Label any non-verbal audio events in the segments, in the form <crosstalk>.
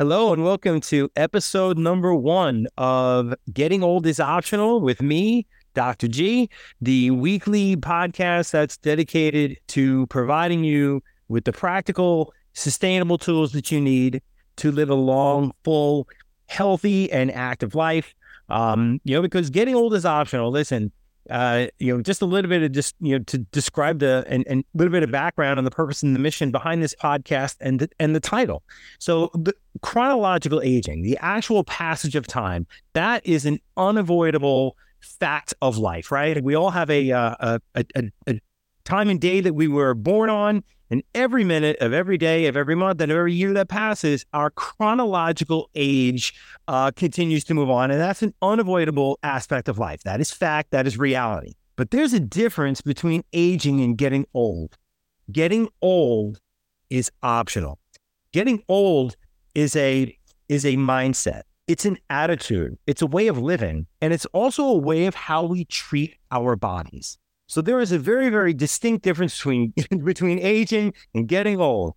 Hello and welcome to episode number one of Getting Old is Optional with me, Dr. G, the weekly podcast that's dedicated to providing you with the practical, sustainable tools that you need to live a long, full, healthy, and active life. Um, you know, because getting old is optional. Listen, uh, you know, just a little bit of just, you know, to describe the and, a little bit of background on the purpose and the mission behind this podcast and the, and the title. So the chronological aging, the actual passage of time, that is an unavoidable fact of life, right? We all have a, uh, a, a, a time and day that we were born on and every minute of every day, of every month, and every year that passes, our chronological age uh, continues to move on. And that's an unavoidable aspect of life. That is fact, that is reality. But there's a difference between aging and getting old. Getting old is optional. Getting old is a is a mindset. It's an attitude. It's a way of living. And it's also a way of how we treat our bodies. So there is a very, very distinct difference between <laughs> between aging and getting old.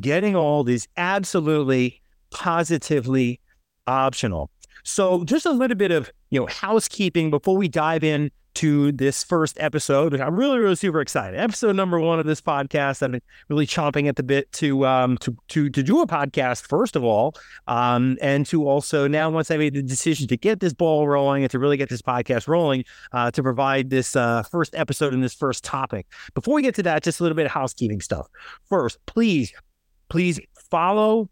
Getting old is absolutely positively optional. So just a little bit of you know housekeeping before we dive in to this first episode. which I'm really, really super excited. Episode number one of this podcast. I'm really chomping at the bit to um to to to do a podcast first of all, um, and to also now once I made the decision to get this ball rolling and to really get this podcast rolling, uh, to provide this uh, first episode and this first topic. Before we get to that, just a little bit of housekeeping stuff. First, please, please follow,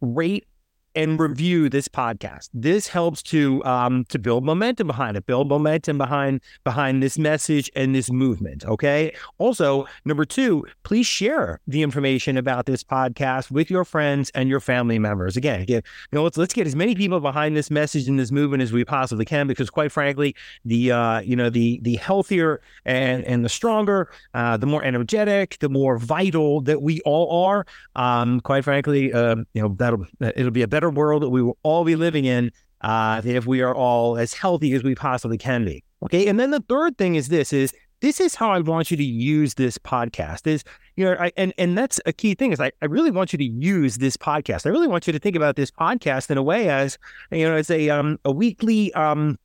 rate, and review this podcast. This helps to um, to build momentum behind it, build momentum behind behind this message and this movement. Okay. Also, number two, please share the information about this podcast with your friends and your family members. Again, get, you know, let's let's get as many people behind this message and this movement as we possibly can, because quite frankly, the uh, you know the the healthier and and the stronger, uh, the more energetic, the more vital that we all are. Um, quite frankly, uh, you know that'll it'll be a better better world that we will all be living in uh, if we are all as healthy as we possibly can be. Okay. And then the third thing is this is this is how I want you to use this podcast is, you know, I, and, and that's a key thing is I, I really want you to use this podcast. I really want you to think about this podcast in a way as, you know, as a, um, a weekly, um,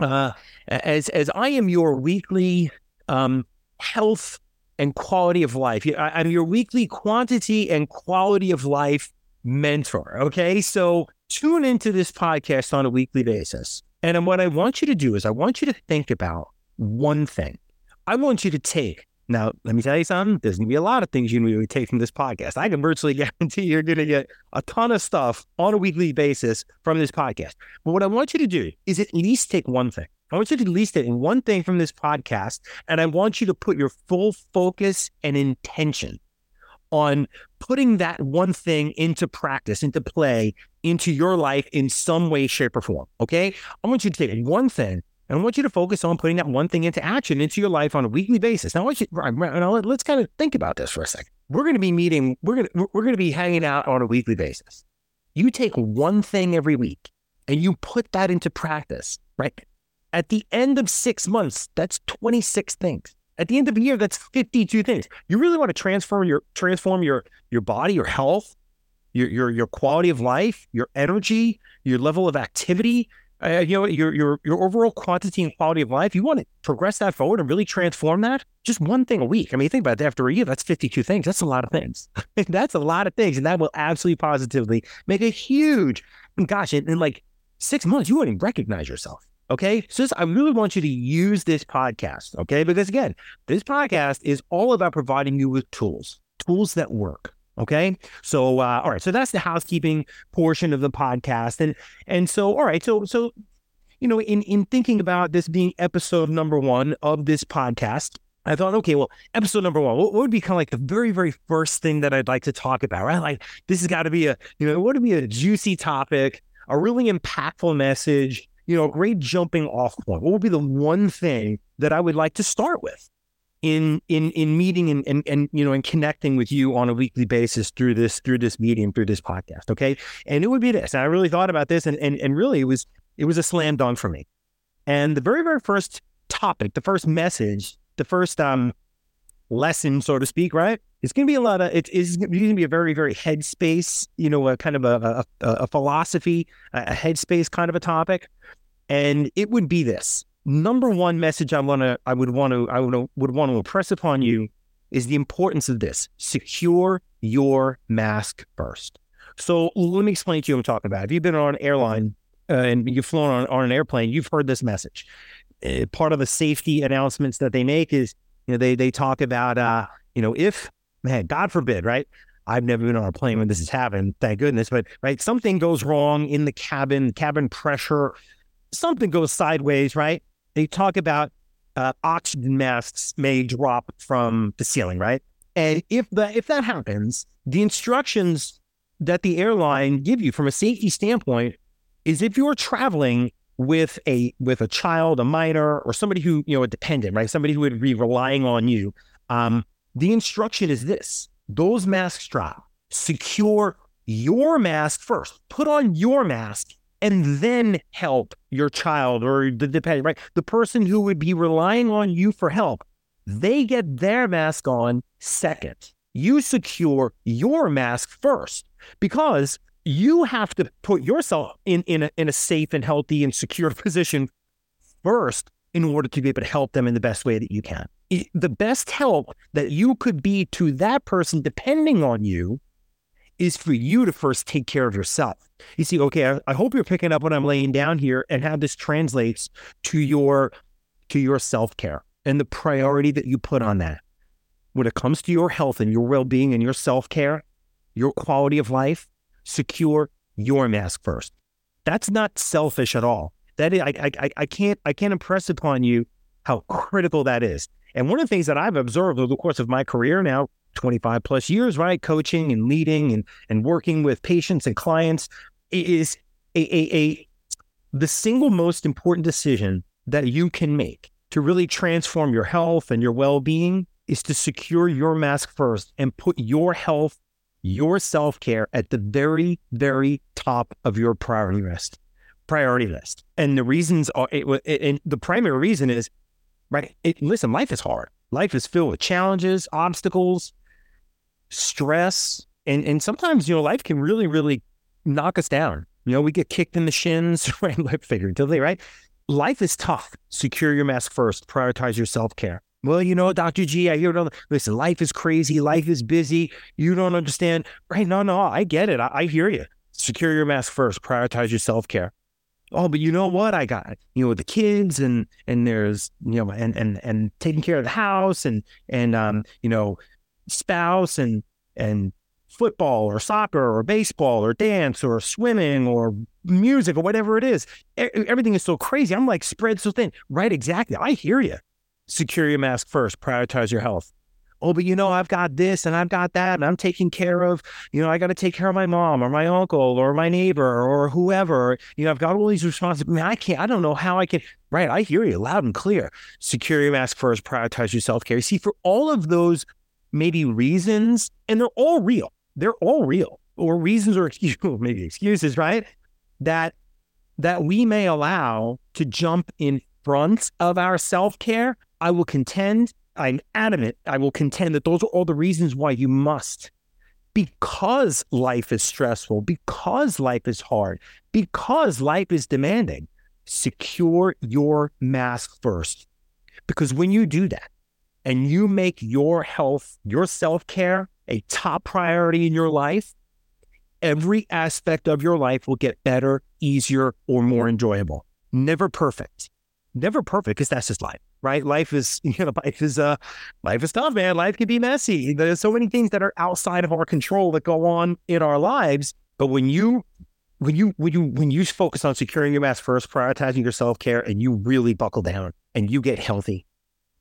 uh, as, as I am your weekly, um, health and quality of life. I, I'm your weekly quantity and quality of life mentor. Okay. So tune into this podcast on a weekly basis. And what I want you to do is I want you to think about one thing. I want you to take now, let me tell you something. There's going to be a lot of things you need to take from this podcast. I can virtually <laughs> guarantee you're going to get a ton of stuff on a weekly basis from this podcast. But what I want you to do is at least take one thing. I want you to at least take one thing from this podcast, and I want you to put your full focus and intention on putting that one thing into practice, into play, into your life in some way, shape, or form. Okay. I want you to take one thing and I want you to focus on putting that one thing into action into your life on a weekly basis. Now, I want you, now let's kind of think about this for a second. We're going to be meeting, we're going to, we're going to be hanging out on a weekly basis. You take one thing every week and you put that into practice, right? At the end of six months, that's 26 things. At the end of the year, that's 52 things. You really want to transform your transform your your body, your health, your your your quality of life, your energy, your level of activity, uh, you know, your your your overall quantity and quality of life. You want to progress that forward and really transform that. Just one thing a week. I mean, think about that. After a year, that's 52 things. That's a lot of things. <laughs> that's a lot of things, and that will absolutely positively make a huge. Gosh, in, in like six months, you wouldn't recognize yourself. Okay. So I really want you to use this podcast. Okay. Because again, this podcast is all about providing you with tools, tools that work. Okay. So, uh, all right. So that's the housekeeping portion of the podcast. And, and so, all right. So, so, you know, in, in thinking about this being episode number one of this podcast, I thought, okay, well, episode number one, what, would be kind of like the very, very first thing that I'd like to talk about, right? Like, this has got to be a, you know, what would be a juicy topic, a really impactful message, you know, a great jumping off point? What would be the one thing that I would like to start with in in in meeting and and, and you know and connecting with you on a weekly basis through this through this medium through this podcast? Okay, and it would be this. And I really thought about this, and and and really it was it was a slam dunk for me. And the very very first topic, the first message, the first um lesson, so to speak, right, It's going to be a lot of it is going to be a very very headspace, you know, a kind of a a, a philosophy, a headspace kind of a topic, and it would be this number one message I want to I would want to I would would want to impress upon you is the importance of this: secure your mask first. So let me explain to you what I'm talking about. If you've been on an airline uh, and you've flown on, on an airplane, you've heard this message. Uh, part of the safety announcements that they make is, you know, they they talk about, uh, you know, if man, God forbid, right? I've never been on a plane when this has happened, thank goodness. But right, something goes wrong in the cabin, cabin pressure, something goes sideways, right? They talk about uh, oxygen masks may drop from the ceiling, right? And if that if that happens, the instructions that the airline give you from a safety standpoint is if you're traveling with a with a child, a minor, or somebody who you know a dependent, right? Somebody who would be relying on you. Um, the instruction is this: those masks drop. Secure your mask first. Put on your mask and then help your child or the dependent, right? The person who would be relying on you for help, they get their mask on second. You secure your mask first because you have to put yourself in, in, a, in a safe and healthy and secure <laughs> position first in order to be able to help them in the best way that you can. The best help that you could be to that person depending on you is for you to first take care of yourself. You see, okay, I, I hope you're picking up what I'm laying down here and how this translates to your to your self-care and the priority that you put on that. When it comes to your health and your well-being and your self-care, your quality of life, secure your mask first. That's not selfish at all. That is, I, I, I can't I can't impress upon you how critical that is. And one of the things that I've observed over the course of my career now, 25 plus years, right, coaching and leading and and working with patients and clients, is a, a, a the single most important decision that you can make to really transform your health and your well-being is to secure your mask first and put your health your self care at the very, very top of your priority list. Priority list. And the reasons are, it, it, and the primary reason is, right? It, listen, life is hard. Life is filled with challenges, obstacles, stress, and and sometimes you know life can really, really knock us down. You know, we get kicked in the shins, <laughs> right? Figuratively, right? Life is tough. Secure your mask first. Prioritize your self care. Well, you know, Dr. G, I hear it. Listen, life is crazy. Life is busy. You don't understand. Right. No, no, I get it. I, I hear you. Secure your mask first. Prioritize your self care. Oh, but you know what? I got, you know, the kids and, and there's, you know, and, and, and taking care of the house and, and, um, you know, spouse and, and football or soccer or baseball or dance or swimming or music or whatever it is. Everything is so crazy. I'm like spread so thin. Right. Exactly. I hear you secure your mask first, prioritize your health. Oh, but you know, I've got this and I've got that, and I'm taking care of, you know, I got to take care of my mom or my uncle or my neighbor or whoever. You know, I've got all these responsibilities. I, can't, I don't know how I can. Right. I hear you loud and clear. Secure your mask first, prioritize your self care. See, for all of those maybe reasons, and they're all real, they're all real, or reasons or <laughs> maybe excuses, right? That that we may allow to jump in front of our self care I will contend, I'm adamant, I will contend that those are all the reasons why you must. Because life is stressful, because life is hard, because life is demanding, secure your mask first. Because when you do that and you make your health, your self care a top priority in your life, every aspect of your life will get better, easier, or more enjoyable. Never perfect. Never perfect because that's just life right? Life is, <laughs> you know, life is uh life is tough, man. Life can be messy. There's so many things that are outside of our control that go on in our lives. But when you when you when you when you focus on securing your mask first, prioritizing your self-care, and you really buckle down and you get healthy,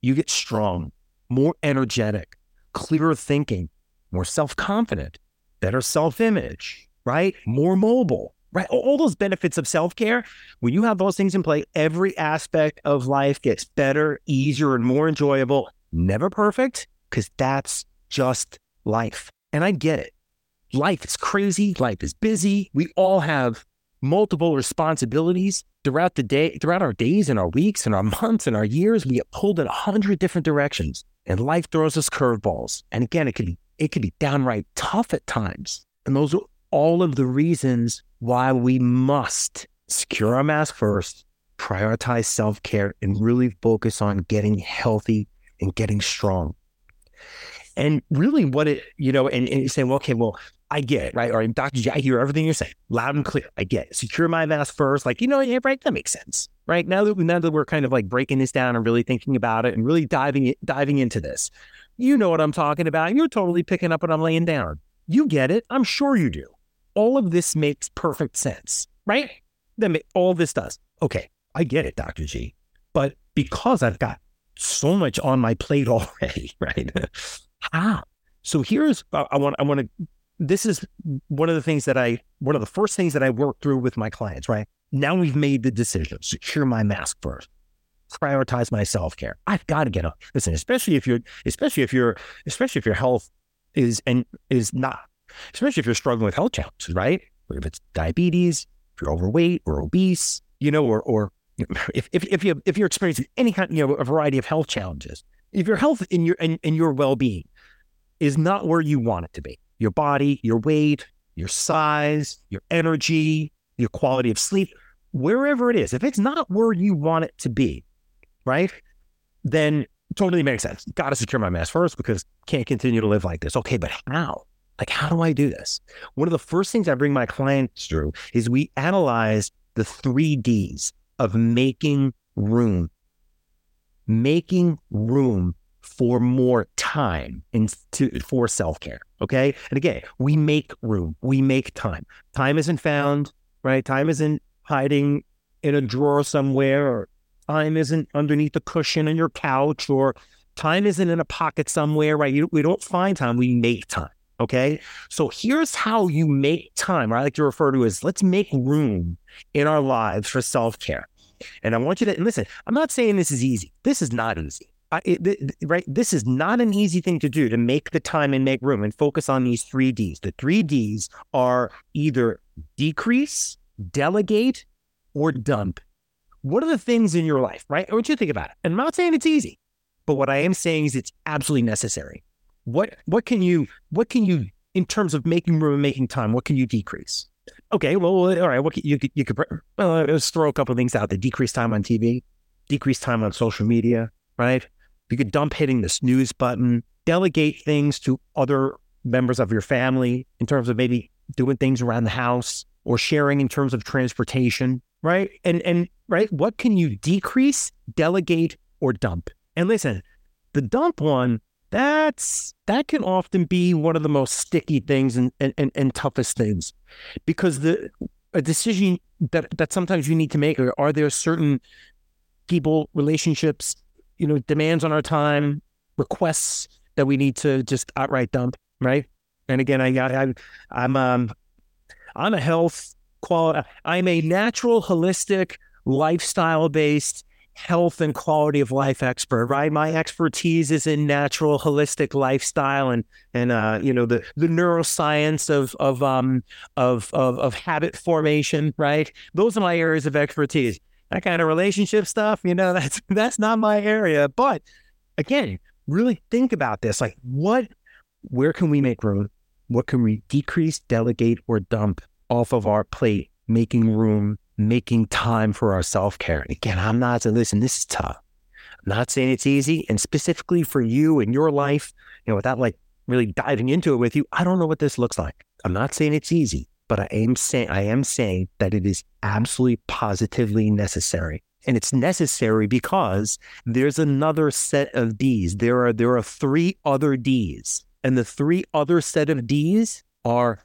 you get strong, more energetic, clearer thinking, more self-confident, better self-image, right? More mobile, right? All those benefits of self care, when you have those things in play, every aspect of life gets better, easier, and more enjoyable. Never perfect, because that's just life. And I get it. Life is crazy. Life is busy. We all have multiple responsibilities throughout the day, throughout our days and our weeks and our <laughs> months and our years. We get pulled in a hundred different directions, and life throws us curveballs. And again, it can be it can be downright tough at times. And those are all of the reasons why we must secure our mask first, prioritize self care, and really focus on getting healthy and getting strong. And really, what it, you know, and, and you're saying, well, okay, well, I get it, right? Or Dr. G, I hear everything you're saying loud and clear. I get it. Secure my mask first. Like, you know, yeah, right. That makes sense, right? Now that, now that we're kind of like breaking this down and really thinking about it and really diving, diving into this, you know what I'm talking about. You're totally picking up what I'm laying down. You get it. I'm sure you do. All of this makes perfect sense, right? Then all this does. Okay. I get it, Dr. G. But because I've got so much on my plate <laughs> already, right? ah, So here's I want I want to this is one of the things that I one of the first things that I work through with my clients, right? Now we've made the decision, secure my mask first. Prioritize my self-care. I've got to get up. Listen, especially if you're especially if you're especially if your health is and is not, especially if you're struggling with health challenges, right? Or if it's diabetes, if you're overweight or obese, you know, or or if, if, if you if you're experiencing any kind, you know, a variety of health challenges, if your health and your and, and your well-being is not where you want it to be, your body, your weight, your size, your energy, your quality of sleep, wherever it is, if it's not where you want it to be, right? Then totally makes sense. Got to secure my mask first because can't continue to live like this. Okay, but how? Like, how do I do this? One of the first things I bring my clients through is we analyze the three D's of making room, making room for more time into for self-care. Okay. And again, we make room, we make time. Time isn't found, right? Time isn't hiding in a drawer somewhere, or time isn't underneath the cushion on your couch, or time isn't in a pocket somewhere, right? You, we don't find time, we make time. Okay. So here's how you make time, I like to refer to as let's make room in our lives for self care. And I want you to listen. I'm not saying this is easy. This is not easy. I, it, right? This is not an easy thing to do to make the time and make room and focus on these three D's. The three D's are either decrease, delegate, or dump. What are the things in your life, right? I want you to think about it. And I'm not saying it's easy, but what I am saying is it's absolutely necessary. What what can you what can you in terms of making room and making time? What can you decrease? Okay, well, all right. What can, you could you could well, let's throw a couple of things out there. Decrease time on TV, decrease time on social media, right? You could dump hitting the snooze button, delegate things to other members of your family in terms of maybe doing things around the house or sharing in terms of transportation, right? And and right, what can you decrease, delegate, or dump? And listen, the dump one that's that can often be one of the most sticky things and and, and, and toughest things because the a decision that that sometimes you need to make are, are there certain people relationships you know demands on our time requests that we need to just outright dump right? And again i i i'm um i'm a health quality i'm a natural holistic lifestyle based health and quality of life expert, right? My expertise is in natural holistic lifestyle and and uh, you know the the neuroscience of of um of, of of habit formation, right? Those are my areas of expertise. That kind of relationship stuff, you know, <laughs> that's that's not my area. But again, really think about this. Like what where can we make room? What can we decrease, delegate, or dump off of our plate, making room making time for our self care. And again, I'm not saying, listen, this is tough. I'm not saying it's easy. And specifically for you and your life, you know, without like really diving into it with you, I don't know what this looks like. I'm not saying it's easy, but I am saying I am saying that it is absolutely positively necessary. And it's necessary because there's another set of D's. There are there are three other D's. And the three other set of D's are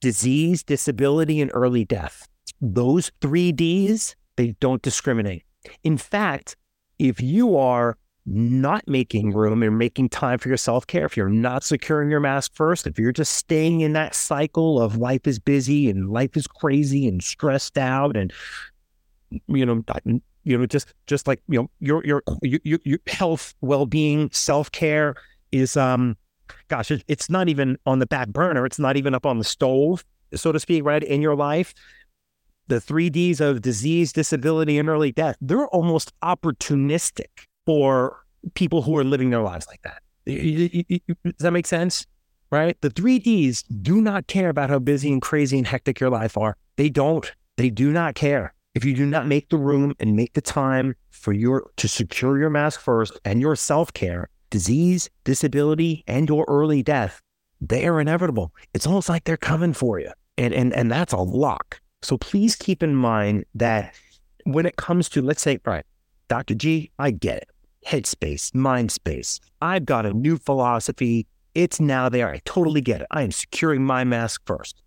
disease, disability, and early death those three D's, they don't discriminate. In fact, if you are not making room and making time for your self care, if you're not securing your mask first, if you're just staying in that cycle of life is busy and life is crazy and stressed out and you know you know just just like you know your your your, your health well-being self-care is um gosh it's not even on the back burner it's not even up on the stove so to speak right in your life the three Ds of disease, disability, and early death, they're almost opportunistic for people who are living their lives like that. Does that make sense? right? The three Ds do not care about how busy and crazy and hectic your life are. They don't. They do not care. If you do not make the room and make the time for your to secure your mask first and your self-care, disease, disability, and your early death, they are inevitable. It's almost like they're coming for you. And and and that's a lock. So please keep in mind that when it comes to let's say, right, Dr. G, I get it. Headspace, mind space. I've got a new philosophy. It's now there. I totally get it. I am securing my mask first.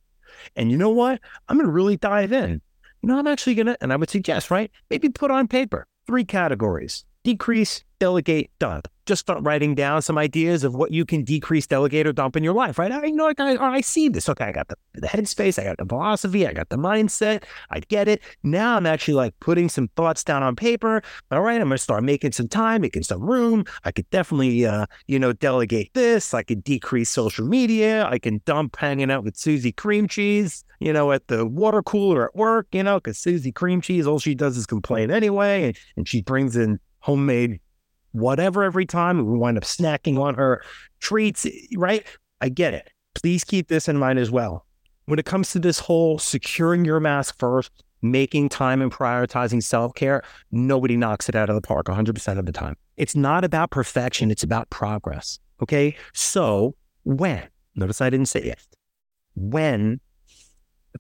And you know what? I'm going to really dive in you know, I'm actually going to, and I would suggest, right? Maybe put on paper three categories decrease, delegate, dump. Just start writing down some ideas of what you can decrease, delegate, or dump in your life, right? I you know, I, I see this. Okay, I got the, the headspace, I got the philosophy, I got the mindset, I get it. Now I'm actually like putting some thoughts down on paper. All right, I'm gonna start making some time, making some room. I could definitely, uh, you know, delegate this. I could decrease social media. I can dump hanging out with Susie Cream Cheese, you know, at the water cooler at work, you know, because Susie Cream Cheese, all she does is complain anyway, and, and she brings in homemade whatever every time. We wind up snacking on her treats, right? I get it. Please keep this in mind as well. When it comes to this whole securing your mask first, making time and prioritizing self care, nobody knocks it out of the park 100% of the time. It's not about perfection, it's about progress. Okay. So when, notice I didn't say it, when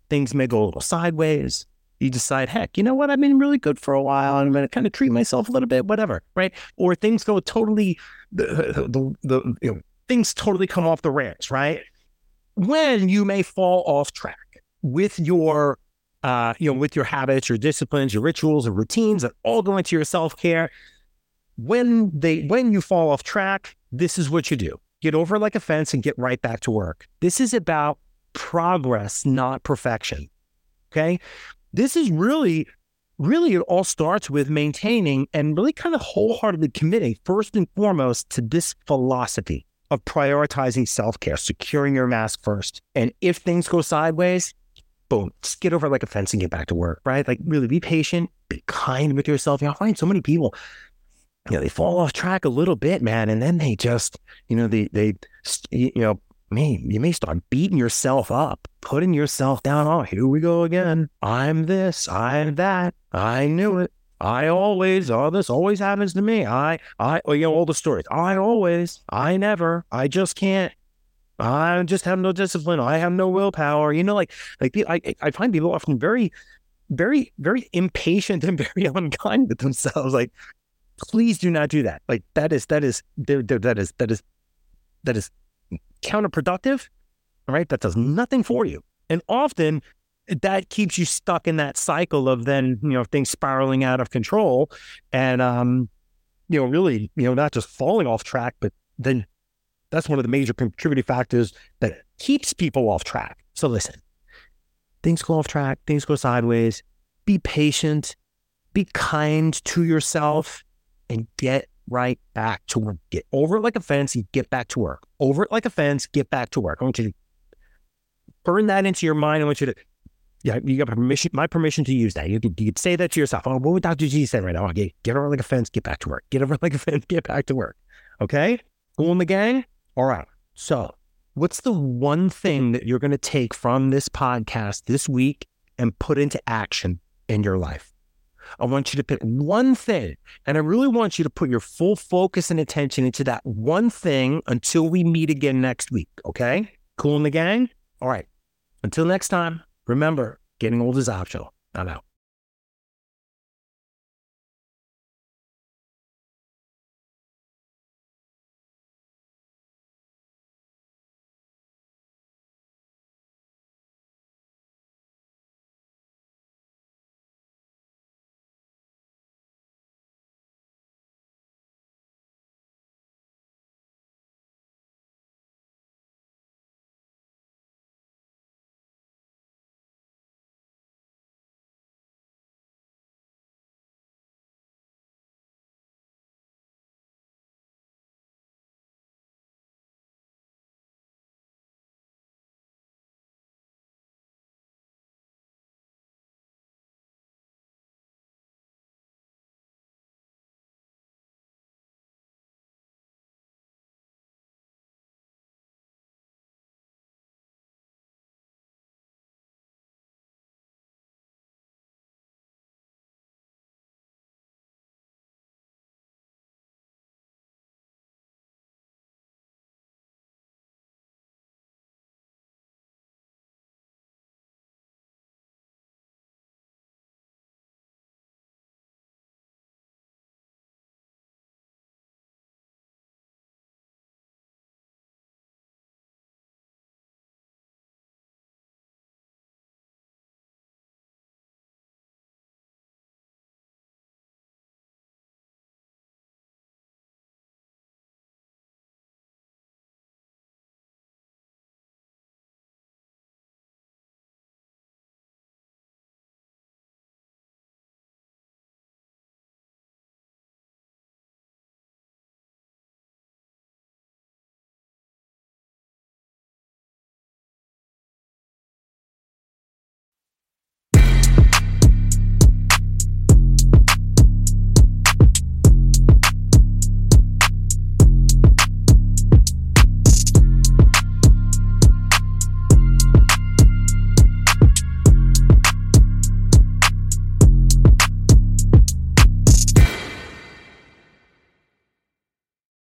things may go a little sideways, you decide, heck, you know what? I've been really good for a while. I'm going to kind of treat myself a little bit, whatever, right? Or things go totally, the, the, the you know, things totally come off the rails, right? When you may fall off track with your, uh, you know, with your habits, your disciplines, your rituals, and routines that all go into your self care. When they, when you fall off track, this is what you do: get over like a fence and get right back to work. This is about progress, not perfection. Okay. This is really, really, it all starts with maintaining and really kind of wholeheartedly committing, first and foremost, to this philosophy of prioritizing self care, securing your mask first. And if things go sideways, boom, just get over like a fence and get back to work, right? Like really be patient, be kind with yourself. You know, I find so many people, you know, they fall off track a little bit, man, and then they just, you know, they they you know man, you may start beating yourself up, putting yourself down. Oh, here we go again. I'm this, I'm that. I knew it. I always, oh, this always happens to me. I, I, well, you know, all the stories. I always, I never, I just can't. I just have no discipline. I have no willpower. You know, like, like I, I find people often very, very, very impatient and <laughs> very unkind with themselves. Like, please do not do that. Like, that is, that is, that is, that is, that is counterproductive, right? That does nothing for you. And often that keeps you stuck in that cycle of then, you know, things spiraling out of control and, um, you know, really, you know, not just falling off track, but then that's one of the major contributing factors that keeps people off track. So listen, things go off track, things go sideways. Be patient, be kind to yourself, and get right back to work. Get over it like a fence and get back to work. Over it like a fence, get back to work. I want you to burn that into your mind. I want you to, yeah, you got permission, my permission to use that. You could, you could say that to yourself. Oh, what would Dr. G say right now? Okay, get over like a fence, get back to work. Get over like a <laughs> fence, get back to work. Okay? Cool in the gang? All right. So, what's the one thing that you're going to take from this podcast this week and put into action in your life? I want you to pick one thing. And I really want you to put your full focus and attention into that one thing until we meet again next week. Okay? Cool in the gang? All right. Until next time, remember getting old is optional. I'm out.